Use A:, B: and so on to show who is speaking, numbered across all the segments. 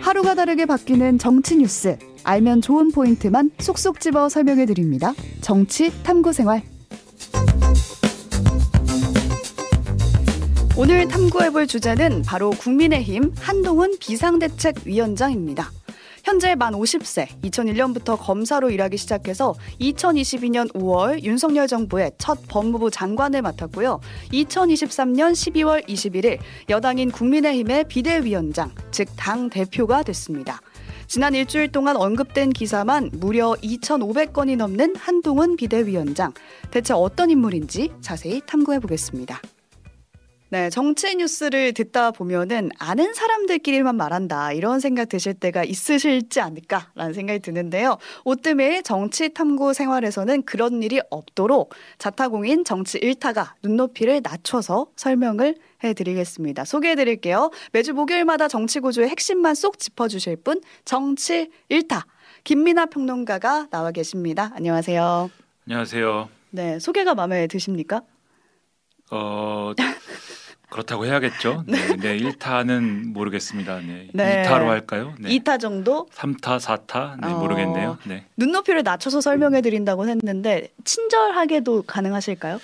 A: 하루가 다르게 바뀌는 정치 뉴스. 알면 좋은 포인트만 쏙쏙 집어 설명해 드립니다. 정치 탐구 생활. 오늘 탐구해볼 주제는 바로 국민의힘 한동훈 비상대책위원장입니다. 현재 만 50세, 2001년부터 검사로 일하기 시작해서 2022년 5월 윤석열 정부의 첫 법무부 장관을 맡았고요. 2023년 12월 21일 여당인 국민의힘의 비대위원장, 즉 당 대표가 됐습니다. 지난 일주일 동안 언급된 기사만 무려 2,500건이 넘는 한동훈 비대위원장. 대체 어떤 인물인지 자세히 탐구해 보겠습니다. 네, 정치 뉴스를 듣다 보면은 아는 사람들끼리만 말한다 이런 생각 드실 때가 있으실지 않을까라는 생각이 드는데요. 오뜨밀 정치 탐구 생활에서는 그런 일이 없도록 자타공인 정치 일타가 눈높이를 낮춰서 설명을 해드리겠습니다. 소개해드릴게요. 매주 목요일마다 정치 구조의 핵심만 쏙 짚어주실 분 정치 일타 김민아 평론가가 나와 계십니다. 안녕하세요.
B: 안녕하세요.
A: 네, 소개가 마음에 드십니까?
B: 어 그렇다고 해야겠죠. 네, 네 1타는 모르겠습니다. 네. 네. 2타로 할까요?
A: 네. 2타 정도?
B: 3타, 4타? 네, 어... 모르겠네요. 네.
A: 눈높이를 낮춰서 설명해 드린다고 했는데 친절하게도 가능하실까요?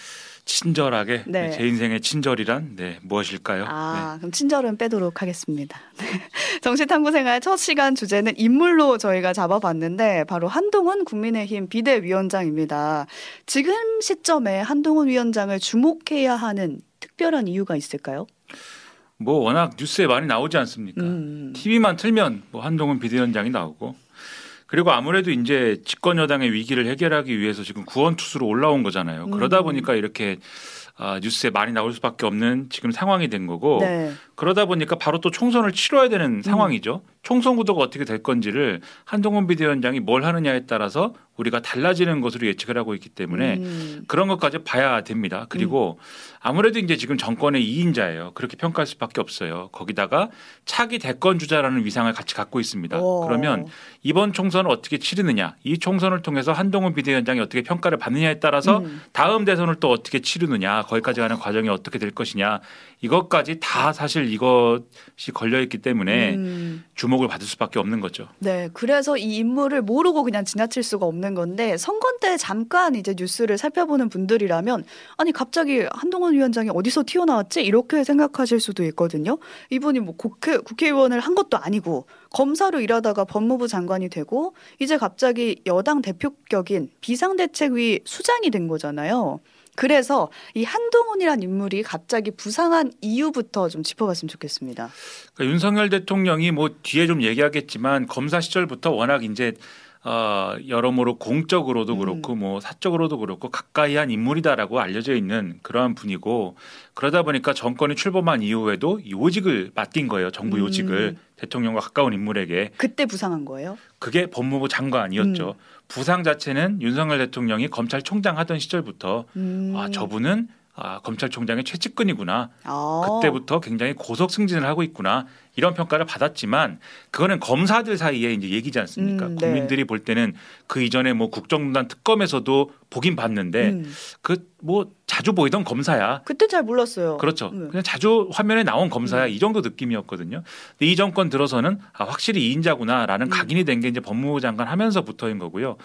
B: 친절하게 네. 네. 제 인생의 친절이란 네 무엇일까요?
A: 아 네. 그럼 친절은 빼도록 하겠습니다. 네. 정치탐구생활 첫 시간 주제는 인물로 저희가 잡아봤는데 바로 한동훈 국민의힘 비대위원장입니다. 지금 시점에 한동훈 위원장을 주목해야 하는 특별한 이유가 있을까요?
B: 뭐 워낙 뉴스에 많이 나오지 않습니까? 음. TV만 틀면 뭐 한동훈 비대위원장이 나오고 그리고 아무래도 이제 집권 여당의 위기를 해결하기 위해서 지금 구원 투수로 올라온 거잖아요. 음. 그러다 보니까 이렇게 아, 뉴스에 많이 나올 수밖에 없는 지금 상황이 된 거고 네. 그러다 보니까 바로 또 총선을 치러야 되는 음. 상황이죠. 총선 구도가 어떻게 될 건지를 한동훈 비대위원장이 뭘 하느냐에 따라서 우리가 달라지는 것으로 예측을 하고 있기 때문에 음. 그런 것까지 봐야 됩니다. 그리고 음. 아무래도 이제 지금 정권의 2인자예요. 그렇게 평가할 수밖에 없어요. 거기다가 차기 대권 주자라는 위상을 같이 갖고 있습니다. 오. 그러면 이번 총선을 어떻게 치르느냐, 이 총선을 통해서 한동훈 비대위원장이 어떻게 평가를 받느냐에 따라서 음. 다음 대선을 또 어떻게 치르느냐, 거기까지 가는 과정이 어떻게 될 것이냐, 이것까지 다 사실 이것이 걸려 있기 때문에 음. 주목을 받을 수밖에 없는 거죠.
A: 네, 그래서 이 인물을 모르고 그냥 지나칠 수가 없는 건데 선거 때 잠깐 이제 뉴스를 살펴보는 분들이라면 아니 갑자기 한동훈 위원장이 어디서 튀어나왔지 이렇게 생각하실 수도 있거든요. 이분이 뭐 국회 국회의원을 한 것도 아니고 검사로 일하다가 법무부 장관이 되고 이제 갑자기 여당 대표격인 비상대책위 수장이 된 거잖아요. 그래서 이 한동훈이란 인물이 갑자기 부상한 이유부터 좀 짚어봤으면 좋겠습니다.
B: 그러니까 윤석열 대통령이 뭐 뒤에 좀 얘기하겠지만 검사 시절부터 워낙 이제 어, 여러모로 공적으로도 음. 그렇고 음. 뭐 사적으로도 그렇고 가까이 한 인물이다라고 알려져 있는 그러한 분이고 그러다 보니까 정권이 출범한 이후에도 요직을 맡긴 거예요. 정부 음. 요직을 대통령과 가까운 인물에게.
A: 그때 부상한 거예요?
B: 그게 법무부 장관이었죠. 음. 부상 자체는 윤석열 대통령이 검찰총장 하던 시절부터 음. 아 저분은 아, 검찰총장의 최측근이구나. 아. 그때부터 굉장히 고속 승진을 하고 있구나. 이런 평가를 받았지만 그거는 검사들 사이에 이제 얘기지 않습니까? 음, 네. 국민들이 볼 때는 그 이전에 뭐 국정농단 특검에서도 보긴 봤는데 음. 그뭐 자주 보이던 검사야.
A: 그때 잘 몰랐어요.
B: 그렇죠. 네. 그냥 자주 화면에 나온 검사야 음. 이 정도 느낌이었거든요. 근데 이 정권 들어서는 아, 확실히 2인자구나라는 음. 각인이 된 게 이제 법무부 장관 하면서부터인 거고요.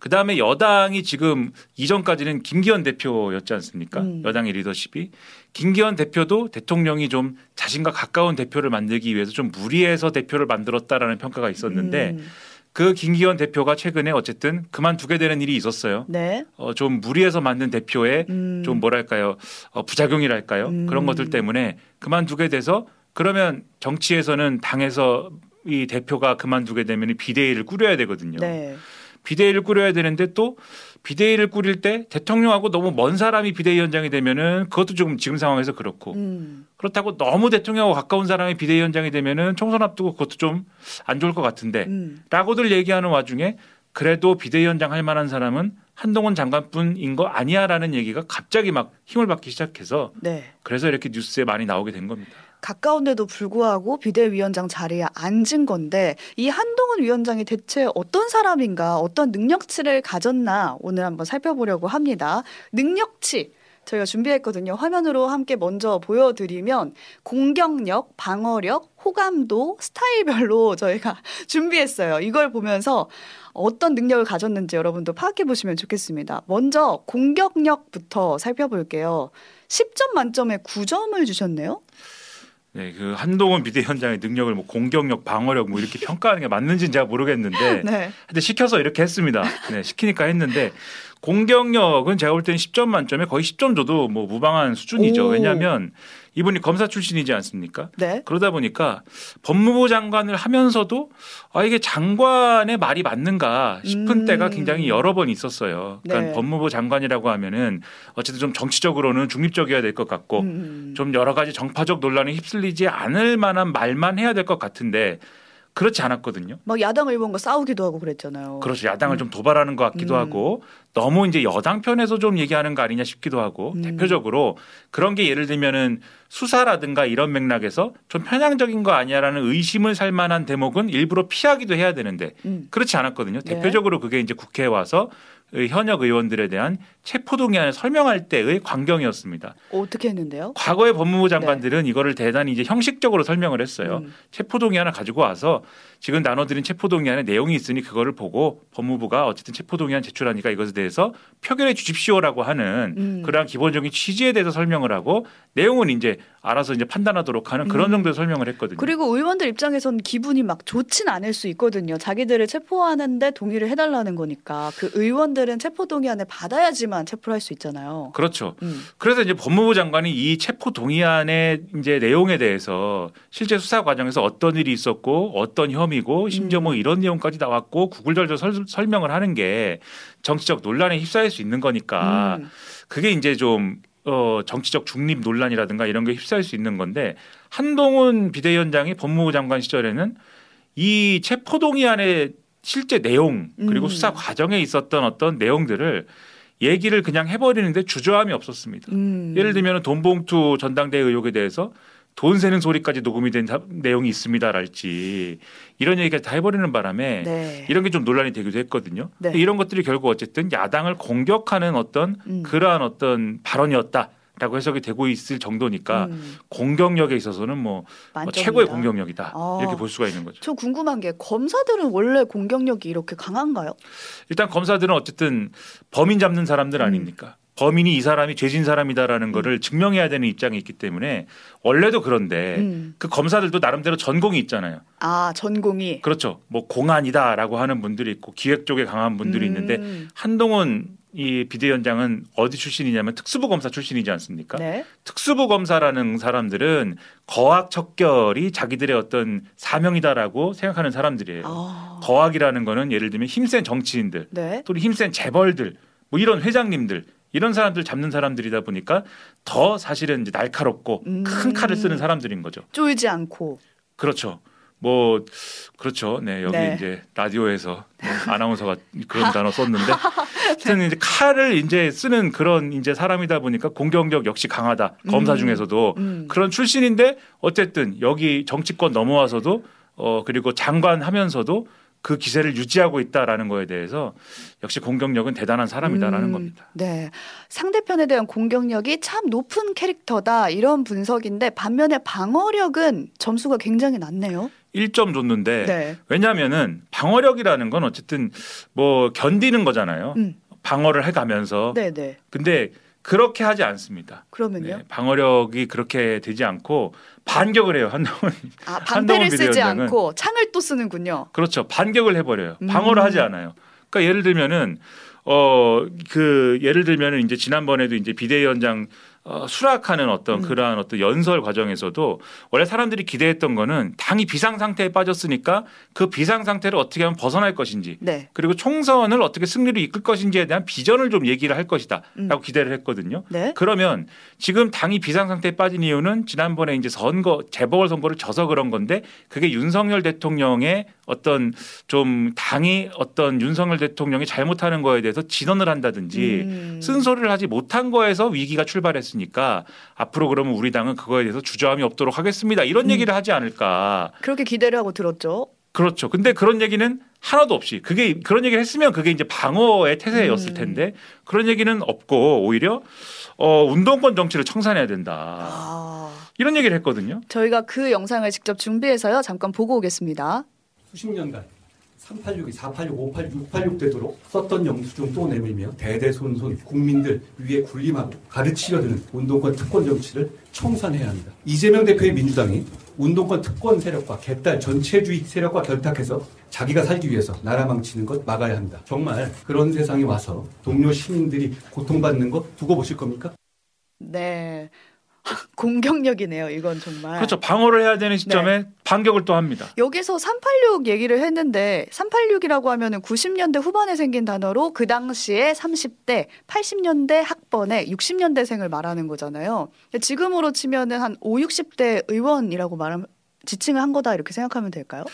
B: 그 다음에 여당이 지금 이전까지는 김기현 대표였지 않습니까? 음. 여당의 리더십이 김기현 대표도 대통령이 좀 자신과 가까운 대표를 만들기 위해 서 좀 무리해서 대표를 만들었다라는 평가가 있었는데. 음. 그 김기현 대표가 최근에 어쨌든 그만두게 되는 일이 있었어요. 네. 어, 좀 무리해서 만든 대표의 음. 좀 뭐랄까요 어, 부작용이랄까요 음. 그런 것들 때문에 그만두게 돼서 그러면 정치에서는 당에서 이 대표가 그만두게 되면 비대위를 꾸려야 되거든요. 네. 비대위를 꾸려야 되는데 또 비대위를 꾸릴 때 대통령하고 너무 먼 사람이 비대위원장이 되면은 그것도 조금 지금 상황에서 그렇고 음. 그렇다고 너무 대통령하고 가까운 사람이 비대위원장이 되면은 총선 앞두고 그것도 좀 안 좋을 것 같은데 음. 라고들 얘기하는 와중에 그래도 비대위원장 할 만한 사람은 한동훈 장관뿐인 거 아니야라는 얘기가 갑자기 막 힘을 받기 시작해서 네. 그래서 이렇게 뉴스에 많이 나오게 된 겁니다.
A: 가까운데도 불구하고 비대위원장 자리에 앉은 건데 이 한동훈 위원장이 대체 어떤 사람인가 어떤 능력치를 가졌나 오늘 한번 살펴보려고 합니다. 능력치 저희가 준비했거든요. 화면으로 함께 먼저 보여드리면 공격력, 방어력, 호감도, 스타일별로 저희가 준비했어요. 이걸 보면서 어떤 능력을 가졌는지 여러분도 파악해 보시면 좋겠습니다. 먼저 공격력부터 살펴볼게요. 10점 만점에 9점을 주셨네요.
B: 네, 그 한동훈 비대위원장의 능력을 뭐 공격력, 방어력 뭐 이렇게 평가하는 게 맞는지는 제가 모르겠는데,
A: 네.
B: 근데 시켜서 이렇게 했습니다. 네, 시키니까 했는데 공격력은 제가 볼 때는 10점 만점에 거의 10점 줘도 뭐 무방한 수준이죠.
A: 오.
B: 왜냐하면 이분이 검사 출신이지 않습니까?
A: 네.
B: 그러다 보니까 법무부 장관을 하면서도 아 이게 장관의 말이 맞는가 싶은
A: 음.
B: 때가 굉장히 여러 번 있었어요. 그러니까
A: 네.
B: 법무부 장관이라고 하면은 어쨌든 좀 정치적으로는 중립적이어야 될 것 같고
A: 음.
B: 좀 여러 가지 정파적 논란에 휩쓸리지 않을 만한 말만 해야 될 것 같은데 그렇지 않았거든요.
A: 막 야당 의원과 싸우기도 하고 그랬잖아요.
B: 그렇죠. 야당을 좀 도발하는 것 같기도
A: 음.
B: 하고 너무 이제 여당 편에서 좀 얘기하는 거 아니냐 싶기도 하고
A: 음.
B: 대표적으로 그런 게 예를 들면은 수사라든가 이런 맥락에서 좀 편향적인 거 아니야라는 의심을 살 만한 대목은 일부러 피하기도 해야 되는데
A: 음.
B: 그렇지 않았거든요.
A: 네.
B: 대표적으로 그게 이제 국회에 와서 현역 의원들에 대한 체포동의안을 설명할 때의 광경이었습니다.
A: 어떻게 했는데요?
B: 과거의 법무부 장관들은 이거를 대단히 이제 형식적으로 설명을 했어요.
A: 음.
B: 체포동의안을 가지고 와서 지금 나눠드린 체포동의안에 내용이 있으니 그거를 보고 법무부가 어쨌든 체포동의안 제출하니까 이것에 대해서 표결해 주십시오라고 하는
A: 음.
B: 그러한 기본적인 취지에 대해서 설명을 하고 내용은 이제 알아서 이제 판단하도록 하는 그런
A: 음.
B: 정도의 설명을 했거든요.
A: 그리고 의원들 입장에선 기분이 막 좋진 않을 수 있거든요. 자기들을 체포하는데 동의를 해달라는 거니까 그 의원들은 체포 동의안을 받아야지만 체포를 할 수 있잖아요.
B: 그렇죠.
A: 음.
B: 그래서 이제 법무부 장관이 이 체포 동의안의 이제 내용에 대해서 실제 수사 과정에서 어떤 일이 있었고 어떤 혐의고 심지어 뭐
A: 음.
B: 이런 내용까지 나왔고 구글절절 설, 설명을 하는 게 정치적 논란에 휩싸일 수 있는 거니까
A: 음.
B: 그게 이제 좀 어, 정치적 중립 논란이라든가 이런 게 휩싸일 수 있는 건데 한동훈 비대위원장이 법무부 장관 시절에는 이 체포동의안의 실제 내용 그리고
A: 음.
B: 수사 과정에 있었던 어떤 내용들을 얘기를 그냥 해버리는데 주저함이 없었습니다.
A: 음.
B: 예를 들면 돈봉투 전당대회 의혹에 대해서 돈 세는 소리까지 녹음이 된 사- 내용이 있습니다랄지 이런 얘기까지 다 해버리는 바람에
A: 네.
B: 이런 게 좀 논란이 되기도 했거든요.
A: 네.
B: 이런 것들이 결국 어쨌든 야당을 공격하는 어떤
A: 음.
B: 그러한 어떤 발언이었다 라고 해석이 되고 있을 정도니까
A: 음.
B: 공격력에 있어서는 뭐
A: 만점입니다.
B: 최고의 공격력이다
A: 아.
B: 이렇게 볼 수가 있는 거죠.
A: 저 궁금한 게 검사들은 원래 공격력이 이렇게 강한가요?
B: 일단 검사들은 어쨌든 범인 잡는 사람들
A: 음.
B: 아닙니까? 범인이 이 사람이 죄진 사람이다라는 거를 증명해야 되는 입장이 있기 때문에 원래도 그런데
A: 음.
B: 그 검사들도 나름대로 전공이 있잖아요.
A: 아 전공이
B: 그렇죠. 뭐 공안이다라고 하는 분들이 있고 기획 쪽에 강한 분들이
A: 음.
B: 있는데 한동훈 이 비대위원장은 어디 출신이냐면 특수부 검사 출신이지 않습니까?
A: 네.
B: 특수부 검사라는 사람들은 거악 척결이 자기들의 어떤 사명이다라고 생각하는 사람들이에요.
A: 아.
B: 거악이라는 거는 예를 들면 힘센 정치인들
A: 네.
B: 또 힘센 재벌들 뭐 이런 회장님들 이런 사람들 잡는 사람들이다 보니까 더 사실은 이제 날카롭고
A: 음.
B: 큰 칼을 쓰는 사람들인 거죠.
A: 쫄지 않고
B: 그렇죠. 뭐 그렇죠. 네 여기
A: 네.
B: 이제 라디오에서 뭐 아나운서가 그런 단어 썼는데 하여튼 이제 칼을 이제 쓰는 그런 이제 사람이다 보니까 공격력 역시 강하다. 검사
A: 음.
B: 중에서도
A: 음.
B: 그런 출신인데 어쨌든 여기 정치권 넘어와서도 어 그리고 장관 하면서도 그 기세를 유지하고 있다라는 거에 대해서 역시 공격력은 대단한 사람이다라는
A: 음,
B: 겁니다.
A: 네. 상대편에 대한 공격력이 참 높은 캐릭터다 이런 분석인데 반면에 방어력은 점수가 굉장히 낮네요.
B: 1점 줬는데
A: 네.
B: 왜냐하면은 방어력이라는 건 어쨌든 뭐 견디는 거잖아요.
A: 음.
B: 방어를 해 가면서.
A: 네, 네.
B: 근데 그렇게 하지 않습니다.
A: 그러면요.
B: 네, 방어력이 그렇게 되지 않고 반격을 해요. 한동훈.
A: 아, 방패를 쓰지 않고 창을 또 쓰는군요.
B: 그렇죠. 반격을 해버려요.
A: 음.
B: 방어를 하지 않아요. 그러니까 예를 들면은 어그 예를 들면은 이제 지난번에도 이제 비대위원장 어, 수락하는 어떤
A: 음.
B: 그러한 어떤 연설 과정에서도 원래 사람들이 기대했던 거는 당이 비상 상태에 빠졌으니까 그 비상 상태를 어떻게 하면 벗어날 것인지
A: 네.
B: 그리고 총선을 어떻게 승리로 이끌 것인지에 대한 비전을 좀 얘기를 할 것이다라고
A: 음.
B: 기대를 했거든요.
A: 네.
B: 그러면 지금 당이 비상 상태에 빠진 이유는 지난번에 이제 선거 재보궐 선거를 져서 그런 건데 그게 윤석열 대통령의 어떤 좀 당이 어떤 윤석열 대통령이 잘못하는 거에 대해서 진언을 한다든지
A: 음.
B: 쓴소리를 하지 못한 거에서 위기가 출발했으니까 앞으로 그러면 우리 당은 그거에 대해서 주저함이 없도록 하겠습니다. 이런
A: 음.
B: 얘기를 하지 않을까.
A: 그렇게 기대를 하고 들었죠.
B: 그렇죠. 근데 그런 얘기는 하나도 없이 그게 그런 얘기를 했으면 그게 이제 방어의 태세였을
A: 음.
B: 텐데 그런 얘기는 없고 오히려 어 운동권 정치를 청산해야 된다.
A: 아,
B: 이런 얘기를 했거든요.
A: 저희가 그 영상을 직접 준비해서요. 잠깐 보고 오겠습니다.
C: 수십 년간 386이 486, 586, 686 되도록 썼던 영수증 또 내밀며 대대손손 국민들 위에 군림하고 가르치려 드는 운동권 특권 정치를 청산해야 합니다. 이재명 대표의 민주당이 운동권 특권 세력과 개딸 전체주의 세력과 결탁해서 자기가 살기 위해서 나라 망치는 것 막아야 합니다. 정말 그런 세상에 와서 동료 시민들이 고통받는 거 두고 보실 겁니까?
A: 네. 공격력이네요. 이건 정말.
B: 그렇죠. 방어를 해야 되는 시점에 반격을 또 합니다.
A: 여기서 386 얘기를 했는데 386이라고 하면은 90년대 후반에 생긴 단어로 그 당시에 30대, 80년대 학번에 60년대생을 말하는 거잖아요. 지금으로 치면은 한 5, 60대 의원이라고 말하면 지칭을 한 거다 이렇게 생각하면 될까요?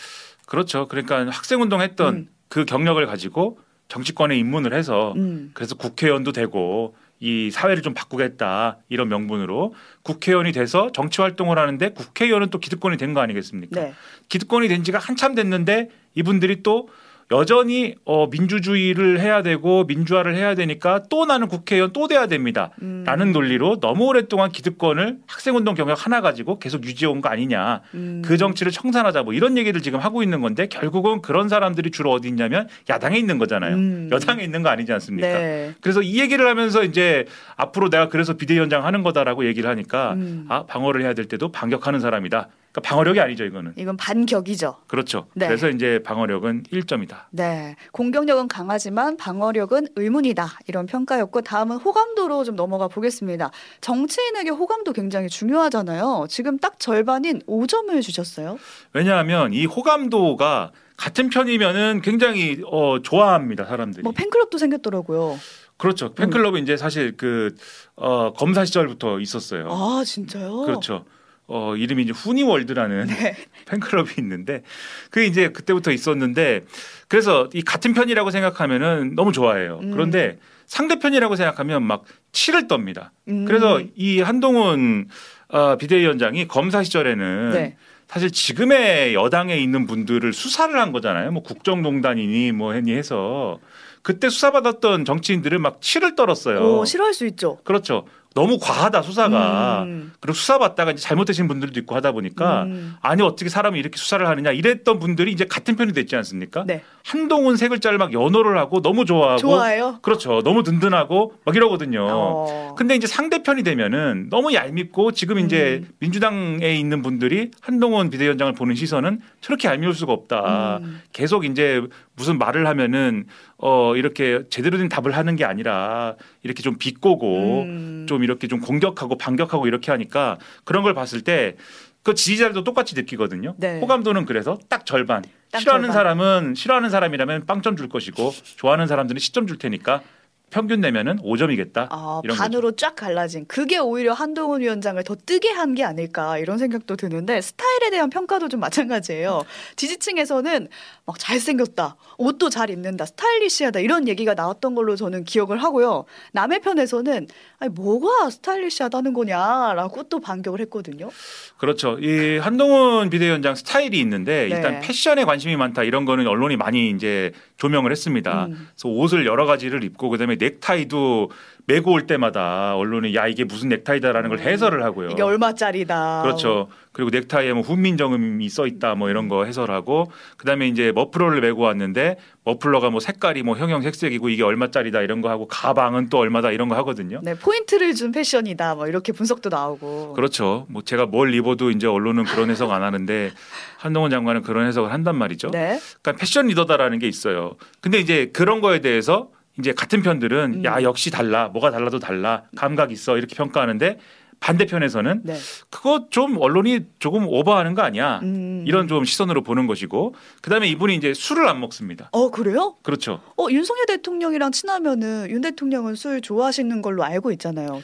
B: 그렇죠. 그러니까 학생 운동했던
A: 음.
B: 그 경력을 가지고 정치권에 입문을 해서
A: 음.
B: 그래서 국회의원도 되고 이 사회를 좀 바꾸겠다 이런 명분으로 국회의원이 돼서 정치 활동을 하는데 국회의원은 또 기득권이 된 거 아니겠습니까?
A: 네.
B: 기득권이 된 지가 한참 됐는데 이분들이 또 여전히 어 민주주의를 해야 되고 민주화를 해야 되니까 또 나는 국회의원 또 돼야 됩니다.
A: 음.
B: 라는 논리로 너무 오랫동안 기득권을 학생운동 경력 하나 가지고 계속 유지해 온 거 아니냐.
A: 음.
B: 그 정치를 청산하자 뭐 이런 얘기를 지금 하고 있는 건데 결국은 그런 사람들이 주로 어디 있냐면 야당에 있는 거잖아요.
A: 음.
B: 여당에 있는 거 아니지 않습니까?
A: 네.
B: 그래서 이 얘기를 하면서 이제 앞으로 내가 그래서 비대위원장 하는 거다라고 얘기를 하니까
A: 음.
B: 아 방어를 해야 될 때도 반격하는 사람이다. 그러니까 방어력이 아니죠 이거는.
A: 이건 반격이죠.
B: 그렇죠.
A: 네.
B: 그래서 이제 방어력은 1점이다.
A: 네. 공격력은 강하지만 방어력은 의문이다. 이런 평가였고 다음은 호감도로 좀 넘어가 보겠습니다. 정치인에게 호감도 굉장히 중요하잖아요. 지금 딱 절반인 5점을 주셨어요.
B: 왜냐하면 이 호감도가 같은 편이면은 굉장히 어 좋아합니다 사람들이.
A: 뭐 팬클럽도 생겼더라고요.
B: 그렇죠. 팬클럽은 이제 사실 그 어, 검사 시절부터 있었어요.
A: 아, 진짜요?
B: 그렇죠. 어 이름이 이제 후니월드라는
A: 네.
B: 팬클럽이 있는데 그게 이제 그때부터 있었는데 그래서 이 같은 편이라고 생각하면은 너무 좋아해요.
A: 음.
B: 그런데 상대편이라고 생각하면 막 치를 떱니다.
A: 음.
B: 그래서 이 한동훈 어, 비대위원장이 검사 시절에는
A: 네.
B: 사실 지금의 여당에 있는 분들을 수사를 한 거잖아요. 뭐 국정농단이니 뭐 했니 해서 그때 수사받았던 정치인들을 막 치를 떨었어요.
A: 오, 싫어할 수 있죠.
B: 그렇죠. 너무 과하다 수사가.
A: 음.
B: 그리고 수사받다가 이제 잘못되신 분들도 있고 하다 보니까
A: 음.
B: 아니 어떻게 사람이 이렇게 수사를 하느냐 이랬던 분들이 이제 같은 편이 됐지 않습니까?
A: 네.
B: 한동훈 세 글자를 막 연호를 하고 너무 좋아하고
A: 좋아해요.
B: 그렇죠. 너무 든든하고 막 이러거든요.
A: 어.
B: 근데 이제 상대편이 되면은 너무 얄밉고 지금 이제
A: 음.
B: 민주당에 있는 분들이 한동훈 비대위원장을 보는 시선은 저렇게 얄미울 수가 없다.
A: 음.
B: 계속 이제 무슨 말을 하면은 어 이렇게 제대로 된 답을 하는 게 아니라 이렇게 좀 비꼬고
A: 음.
B: 좀 이렇게 좀 공격하고 반격하고 이렇게 하니까 그런 걸 봤을 때 그 지지자들도 똑같이 느끼거든요.
A: 네.
B: 호감도는 그래서 딱 절반.
A: 딱
B: 싫어하는
A: 절반.
B: 사람은 싫어하는 사람이라면 빵점 줄 것이고 좋아하는 사람들은 10점 줄 테니까 평균 내면은 5점이겠다.
A: 아,
B: 이런
A: 반으로 쫙 갈라진 그게 오히려 한동훈 위원장을 더 뜨게 한 게 아닐까 이런 생각도 드는데 스타일에 대한 평가도 좀 마찬가지예요. 지지층에서는 막 잘생겼다, 옷도 잘 입는다, 스타일리시하다 이런 얘기가 나왔던 걸로 저는 기억을 하고요. 남의 편에서는 아니 뭐가 스타일리시하다는 거냐라고 또 반격을 했거든요.
B: 그렇죠. 이 한동훈 비대위원장 스타일이 있는데
A: 네.
B: 일단 패션에 관심이 많다 이런 거는 언론이 많이 이제 조명을 했습니다.
A: 음.
B: 그래서 옷을 여러 가지를 입고 그다음에 넥타이도 메고 올 때마다 언론이 야 이게 무슨 넥타이다라는 걸 해설을 하고요.
A: 음. 이게 얼마짜리다.
B: 그렇죠. 그리고 넥타이에 뭐 훈민정음이 써 있다 뭐 이런 거 해설하고 그다음에 이제 머플러를 메고 왔는데 머플러가 뭐 색깔이 뭐 형형색색이고 이게 얼마짜리다 이런 거 하고 가방은 또 얼마다 이런 거 하거든요.
A: 네 포인트를 준 패션이다. 뭐 이렇게 분석도 나오고.
B: 그렇죠. 뭐 제가 뭘 입어도 이제 언론은 그런 해석 안 하는데 한동훈 장관은 그런 해석을 한단 말이죠.
A: 네.
B: 그러니까 패션 리더다라는 게 있어요. 근데 이제 그런 거에 대해서 이제 같은 편들은
A: 음.
B: 야 역시 달라 뭐가 달라도 달라 감각 있어 이렇게 평가하는데 반대편에서는
A: 네.
B: 그거 좀 언론이 조금 오버하는 거 아니야
A: 음.
B: 이런 좀 시선으로 보는 것이고 그다음에 이분이 이제 술을 안 먹습니다.
A: 어 그래요?
B: 그렇죠.
A: 어 윤석열 대통령이랑 친하면은 윤 대통령은 술 좋아하시는 걸로 알고 있잖아요.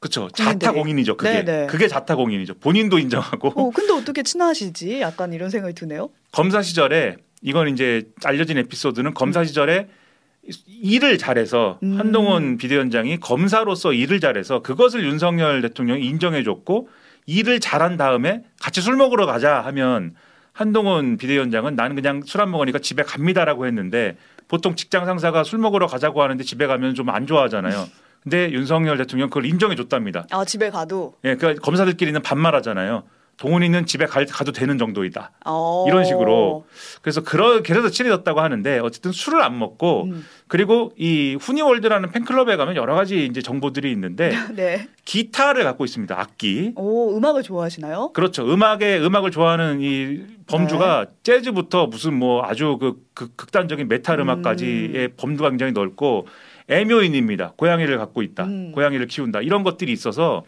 B: 그렇죠.
A: 국민들이.
B: 자타 공인이죠. 그게
A: 네네.
B: 그게 자타 공인이죠. 본인도 인정하고
A: 어 근데 어떻게 친하시지? 약간 이런 생각이 드네요.
B: 검사 시절에 이건 이제 알려진 에피소드는 검사 시절에 일을 잘해서
A: 음.
B: 한동훈 비대위원장이 검사로서 일을 잘해서 그것을 윤석열 대통령이 인정해줬고 일을 잘한 다음에 같이 술 먹으러 가자 하면 한동훈 비대위원장은 나는 그냥 술 안 먹으니까 집에 갑니다라고 했는데 보통 직장 상사가 술 먹으러 가자고 하는데 집에 가면 좀 안 좋아하잖아요. 근데 윤석열 대통령 그걸 인정해 줬답니다.
A: 아 집에 가도
B: 예, 그러니까 검사들끼리는 반말하잖아요. 동훈이는 집에 갈, 가도 되는 정도이다.
A: 어.
B: 이런 식으로 그래서 그러 그래서 친해졌다고 하는데 어쨌든 술을 안 먹고
A: 음.
B: 그리고 이 후니월드라는 팬클럽에 가면 여러 가지 이제 정보들이 있는데
A: 네.
B: 기타를 갖고 있습니다. 악기.
A: 오 음악을 좋아하시나요?
B: 그렇죠. 음악에 음악을 좋아하는 이 범주가
A: 네.
B: 재즈부터 무슨 뭐 아주 그, 그 극단적인 메탈
A: 음.
B: 음악까지의 범주가 굉장히 넓고 애묘인입니다. 고양이를 갖고 있다.
A: 음.
B: 고양이를 키운다. 이런 것들이 있어서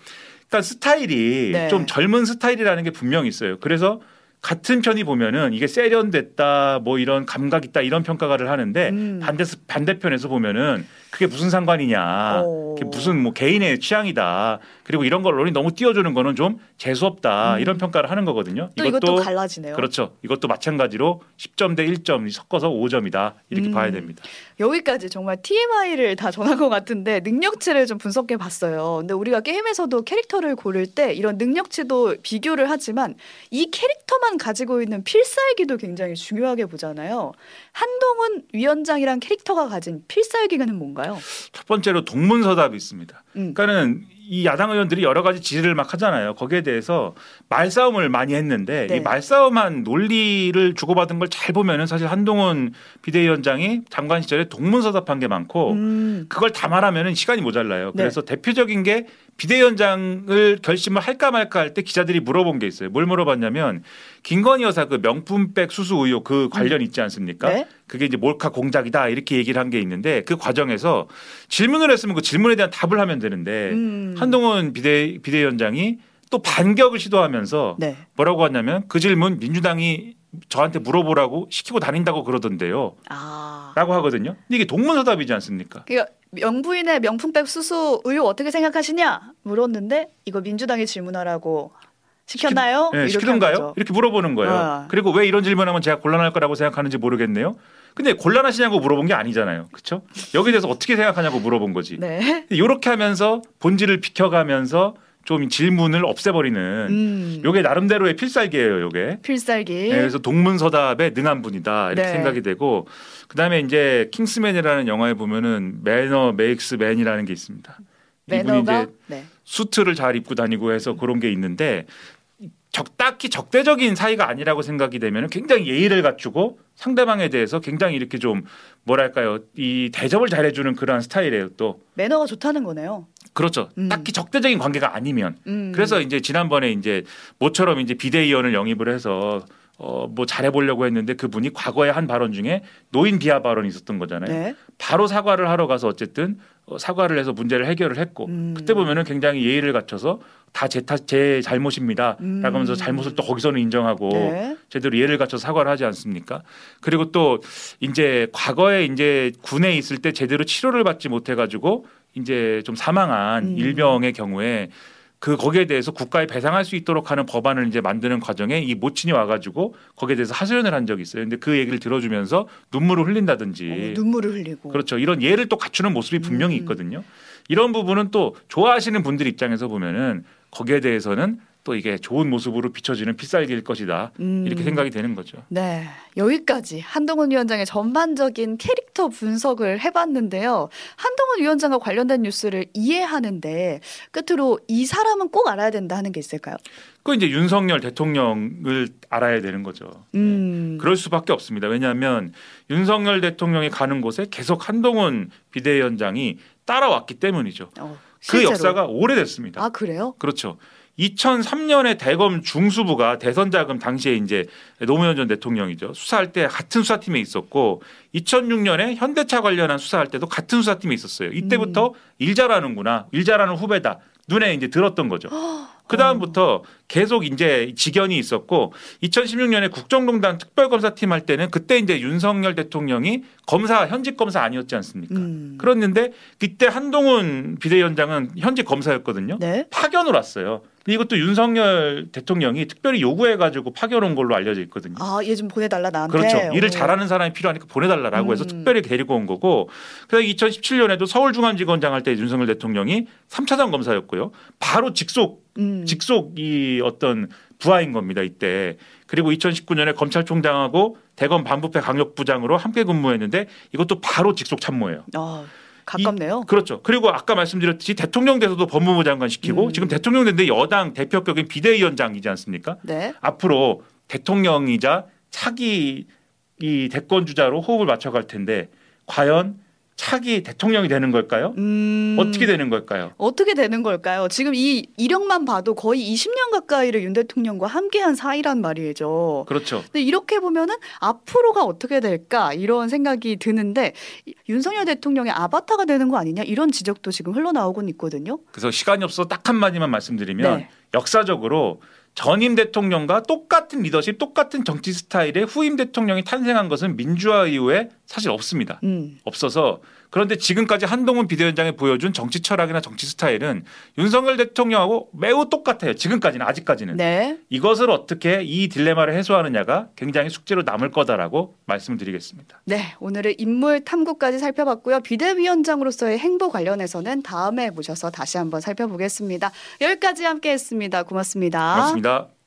B: 일단 스타일이
A: 네.
B: 좀 젊은 스타일이라는 게 분명히 있어요. 그래서 같은 편이 보면은 이게 세련됐다 뭐 이런 감각 있다 이런 평가를 하는데
A: 음.
B: 반대 반대편에서 보면은 그게 무슨 상관이냐
A: 오.
B: 그게 무슨 뭐 개인의 취향이다 그리고 이런 걸 언론이 너무 띄워주는 거는 좀 재수 없다
A: 음.
B: 이런 평가를 하는 거거든요.
A: 또 이것도 갈라지네요.
B: 그렇죠. 이것도 마찬가지로 10점 대 1점 섞어서 5점이다 이렇게
A: 음.
B: 봐야 됩니다.
A: 여기까지 정말 TMI를 다 전한 것 같은데 능력치를 좀 분석해 봤어요. 근데 우리가 게임에서도 캐릭터를 고를 때 이런 능력치도 비교를 하지만 이 캐릭터만 가지고 있는 필살기도 굉장히 중요하게 보잖아요. 한동훈 위원장이란 캐릭터가 가진 필살기는 뭔가요?
B: 첫 번째로 동문서답이 있습니다.
A: 음.
B: 그러니까는 이 야당 의원들이 여러 가지 지지를 막 하잖아요. 거기에 대해서 말싸움을 많이 했는데
A: 네.
B: 이 말싸움한 논리를 주고받은 걸 잘 보면은 사실 한동훈 비대위원장이 장관 시절에 동문서답한 게 많고
A: 음.
B: 그걸 다 말하면은 시간이 모자라요.
A: 네.
B: 그래서 대표적인 게 비대위원장을 결심을 할까 말까 할 때 기자들이 물어본 게 있어요. 뭘 물어봤냐면 김건희 여사 그 명품백 수수 의혹 그 관련 있지 않습니까?
A: 네.
B: 그게 이제 몰카 공작이다 이렇게 얘기를 한 게 있는데 그 과정에서 질문을 했으면 그 질문에 대한 답을 하면 되는데
A: 음.
B: 한동훈 비대 비대위원장이 또 반격을 시도하면서
A: 네.
B: 뭐라고 하냐면 그 질문 민주당이 저한테 물어보라고 시키고 다닌다고 그러던데요.
A: 아.
B: 라고 하거든요. 근데 이게 동문서답이지 않습니까?
A: 그러니까 명부인의 명품백 수수 의혹 어떻게 생각하시냐 물었는데 이거 민주당이 질문하라고 시켰나요?
B: 예,
A: 이렇게 한
B: 시키던가요? 이렇게 물어보는 거예요.
A: 아.
B: 그리고 왜 이런 질문하면 제가 곤란할 거라고 생각하는지 모르겠네요. 근데 곤란하시냐고 물어본 게 아니잖아요. 그렇죠? 여기에 대해서 어떻게 생각하냐고 물어본 거지.
A: 네.
B: 이렇게 하면서 본질을 비켜가면서 좀 질문을 없애버리는
A: 음.
B: 요게 나름대로의 필살기예요. 요게.
A: 필살기.
B: 네, 그래서 동문서답에 능한 분이다 이렇게
A: 네.
B: 생각이 되고 그다음에 이제 킹스맨이라는 영화에 보면은 매너 메이크스 맨이라는 게 있습니다. 이분이
A: 매너가
B: 이제
A: 네.
B: 수트를 잘 입고 다니고 해서 그런 게 있는데 적 딱히 적대적인 사이가 아니라고 생각이 되면 굉장히 예의를 갖추고 상대방에 대해서 굉장히 이렇게 좀 뭐랄까요 이 대접을 잘해주는 그러한 스타일이에요 또
A: 매너가 좋다는 거네요.
B: 그렇죠
A: 음.
B: 딱히 적대적인 관계가 아니면
A: 음.
B: 그래서 이제 지난번에 이제 모처럼 이제 비대위원을 영입을 해서 어 뭐 잘해보려고 했는데 그분이 과거에 한 발언 중에 노인 비하 발언이 있었던 거잖아요.
A: 네.
B: 바로 사과를 하러 가서 어쨌든 어, 사과를 해서 문제를 해결을 했고
A: 음.
B: 그때 보면은 굉장히 예의를 갖춰서 다제탓제 잘못입니다라고
A: 음.
B: 하면서 잘못을 또 거기서는 인정하고
A: 네.
B: 제대로 예를 갖춰서 사과를 하지 않습니까? 그리고 또 이제 과거에 이제 군에 있을 때 제대로 치료를 받지 못해 가지고 이제 좀 사망한
A: 음.
B: 일병의 경우에 그 거기에 대해서 국가에 배상할 수 있도록 하는 법안을 이제 만드는 과정에 이 모친이 와가지고 거기에 대해서 하소연을 한 적이 있어요. 근데 그 얘기를 들어주면서 눈물을 흘린다든지
A: 어, 눈물을 흘리고.
B: 그렇죠. 이런 예를 또 갖추는 모습이 분명히
A: 음.
B: 있거든요. 이런 부분은 또 좋아하시는 분들 입장에서 보면은 거기에 대해서는 또 이게 좋은 모습으로 비춰지는 필살기일 것이다.
A: 음.
B: 이렇게 생각이 되는 거죠.
A: 네, 여기까지 한동훈 위원장의 전반적인 캐릭터 분석을 해봤는데요. 한동훈 위원장과 관련된 뉴스를 이해하는데 끝으로 이 사람은 꼭 알아야 된다는 게 있을까요?
B: 그 이제 윤석열 대통령을 알아야 되는 거죠.
A: 음,
B: 그럴 수밖에 없습니다. 왜냐하면 윤석열 대통령이 가는 곳에 계속 한동훈 비대위원장이 따라왔기 때문이죠.
A: 어,
B: 그. 역사가 오래됐습니다.
A: 아 그래요?
B: 그렇죠. 2003년에 대검 중수부가 대선 자금 당시에 이제 노무현 전 대통령이죠. 수사할 때 같은 수사팀에 있었고 2006년에 현대차 관련한 수사할 때도 같은 수사팀에 있었어요. 이때부터 일 잘하는구나. 일 잘하는 후배다. 눈에 이제 들었던 거죠. 그 다음부터 계속 이제 직연이 있었고 2016년에 국정농단 특별검사팀 할 때는 그때 이제 윤석열 대통령이 검사 현직 검사 아니었지 않습니까?
A: 음.
B: 그랬는데 그때 한동훈 비대위원장은 현직 검사였거든요.
A: 네.
B: 파견을 왔어요. 이것도 윤석열 대통령이 특별히 요구해 가지고 파견 온 걸로 알려져 있거든요.
A: 아, 얘 좀 보내달라 나한테.
B: 그렇죠. 일을
A: 오.
B: 잘하는 사람이 필요하니까 보내달라라고 해서
A: 음.
B: 특별히 데리고 온 거고. 그래서 2017년에도 서울중앙지검장 할 때 윤석열 대통령이 3차장 검사였고요. 바로 직속
A: 음.
B: 직속 이 어떤 부하인 겁니다. 이때 그리고 2019년에 검찰총장하고 대검 반부패 강력부장으로 함께 근무했는데 이것도 바로 직속 참모예요.
A: 아, 가깝네요.
B: 그렇죠. 그리고 아까 말씀드렸듯이 대통령 돼서도 법무부 장관 시키고
A: 음.
B: 지금 대통령 됐는데 여당 대표격인 비대위원장이지 않습니까?
A: 네.
B: 앞으로 대통령이자 차기 이 대권 주자로 호흡을 맞춰갈 텐데 과연 차기 대통령이 되는 걸까요?
A: 음.
B: 어떻게 되는 걸까요?
A: 어떻게 되는 걸까요? 지금 이 이력만 봐도 거의 20년 가까이를 윤 대통령과 함께한 사이란 말이죠.
B: 그렇죠.
A: 근데 이렇게 보면은 앞으로가 어떻게 될까 이런 생각이 드는데 이- 윤석열 대통령의 아바타가 되는 거 아니냐 이런 지적도 지금 흘러나오곤 있거든요.
B: 그래서 시간이 없어 딱 한마디만 말씀드리면
A: 네.
B: 역사적으로 전임 대통령과 똑같은 리더십, 똑같은 정치 스타일의 후임 대통령이 탄생한 것은 민주화 이후에 사실 없습니다.
A: 음.
B: 없어서 그런데 지금까지 한동훈 비대위원장이 보여준 정치 철학이나 정치 스타일은 윤석열 대통령하고 매우 똑같아요. 지금까지는 아직까지는
A: 네.
B: 이것을 어떻게 이 딜레마를 해소하느냐가 굉장히 숙제로 남을 거다라고 말씀을 드리겠습니다.
A: 네, 오늘은 인물 탐구까지 살펴봤고요. 비대위원장으로서의 행보 관련해서는 다음에 모셔서 다시 한번 살펴보겠습니다. 여기까지 함께했습니다. 고맙습니다.
B: 고맙습니다.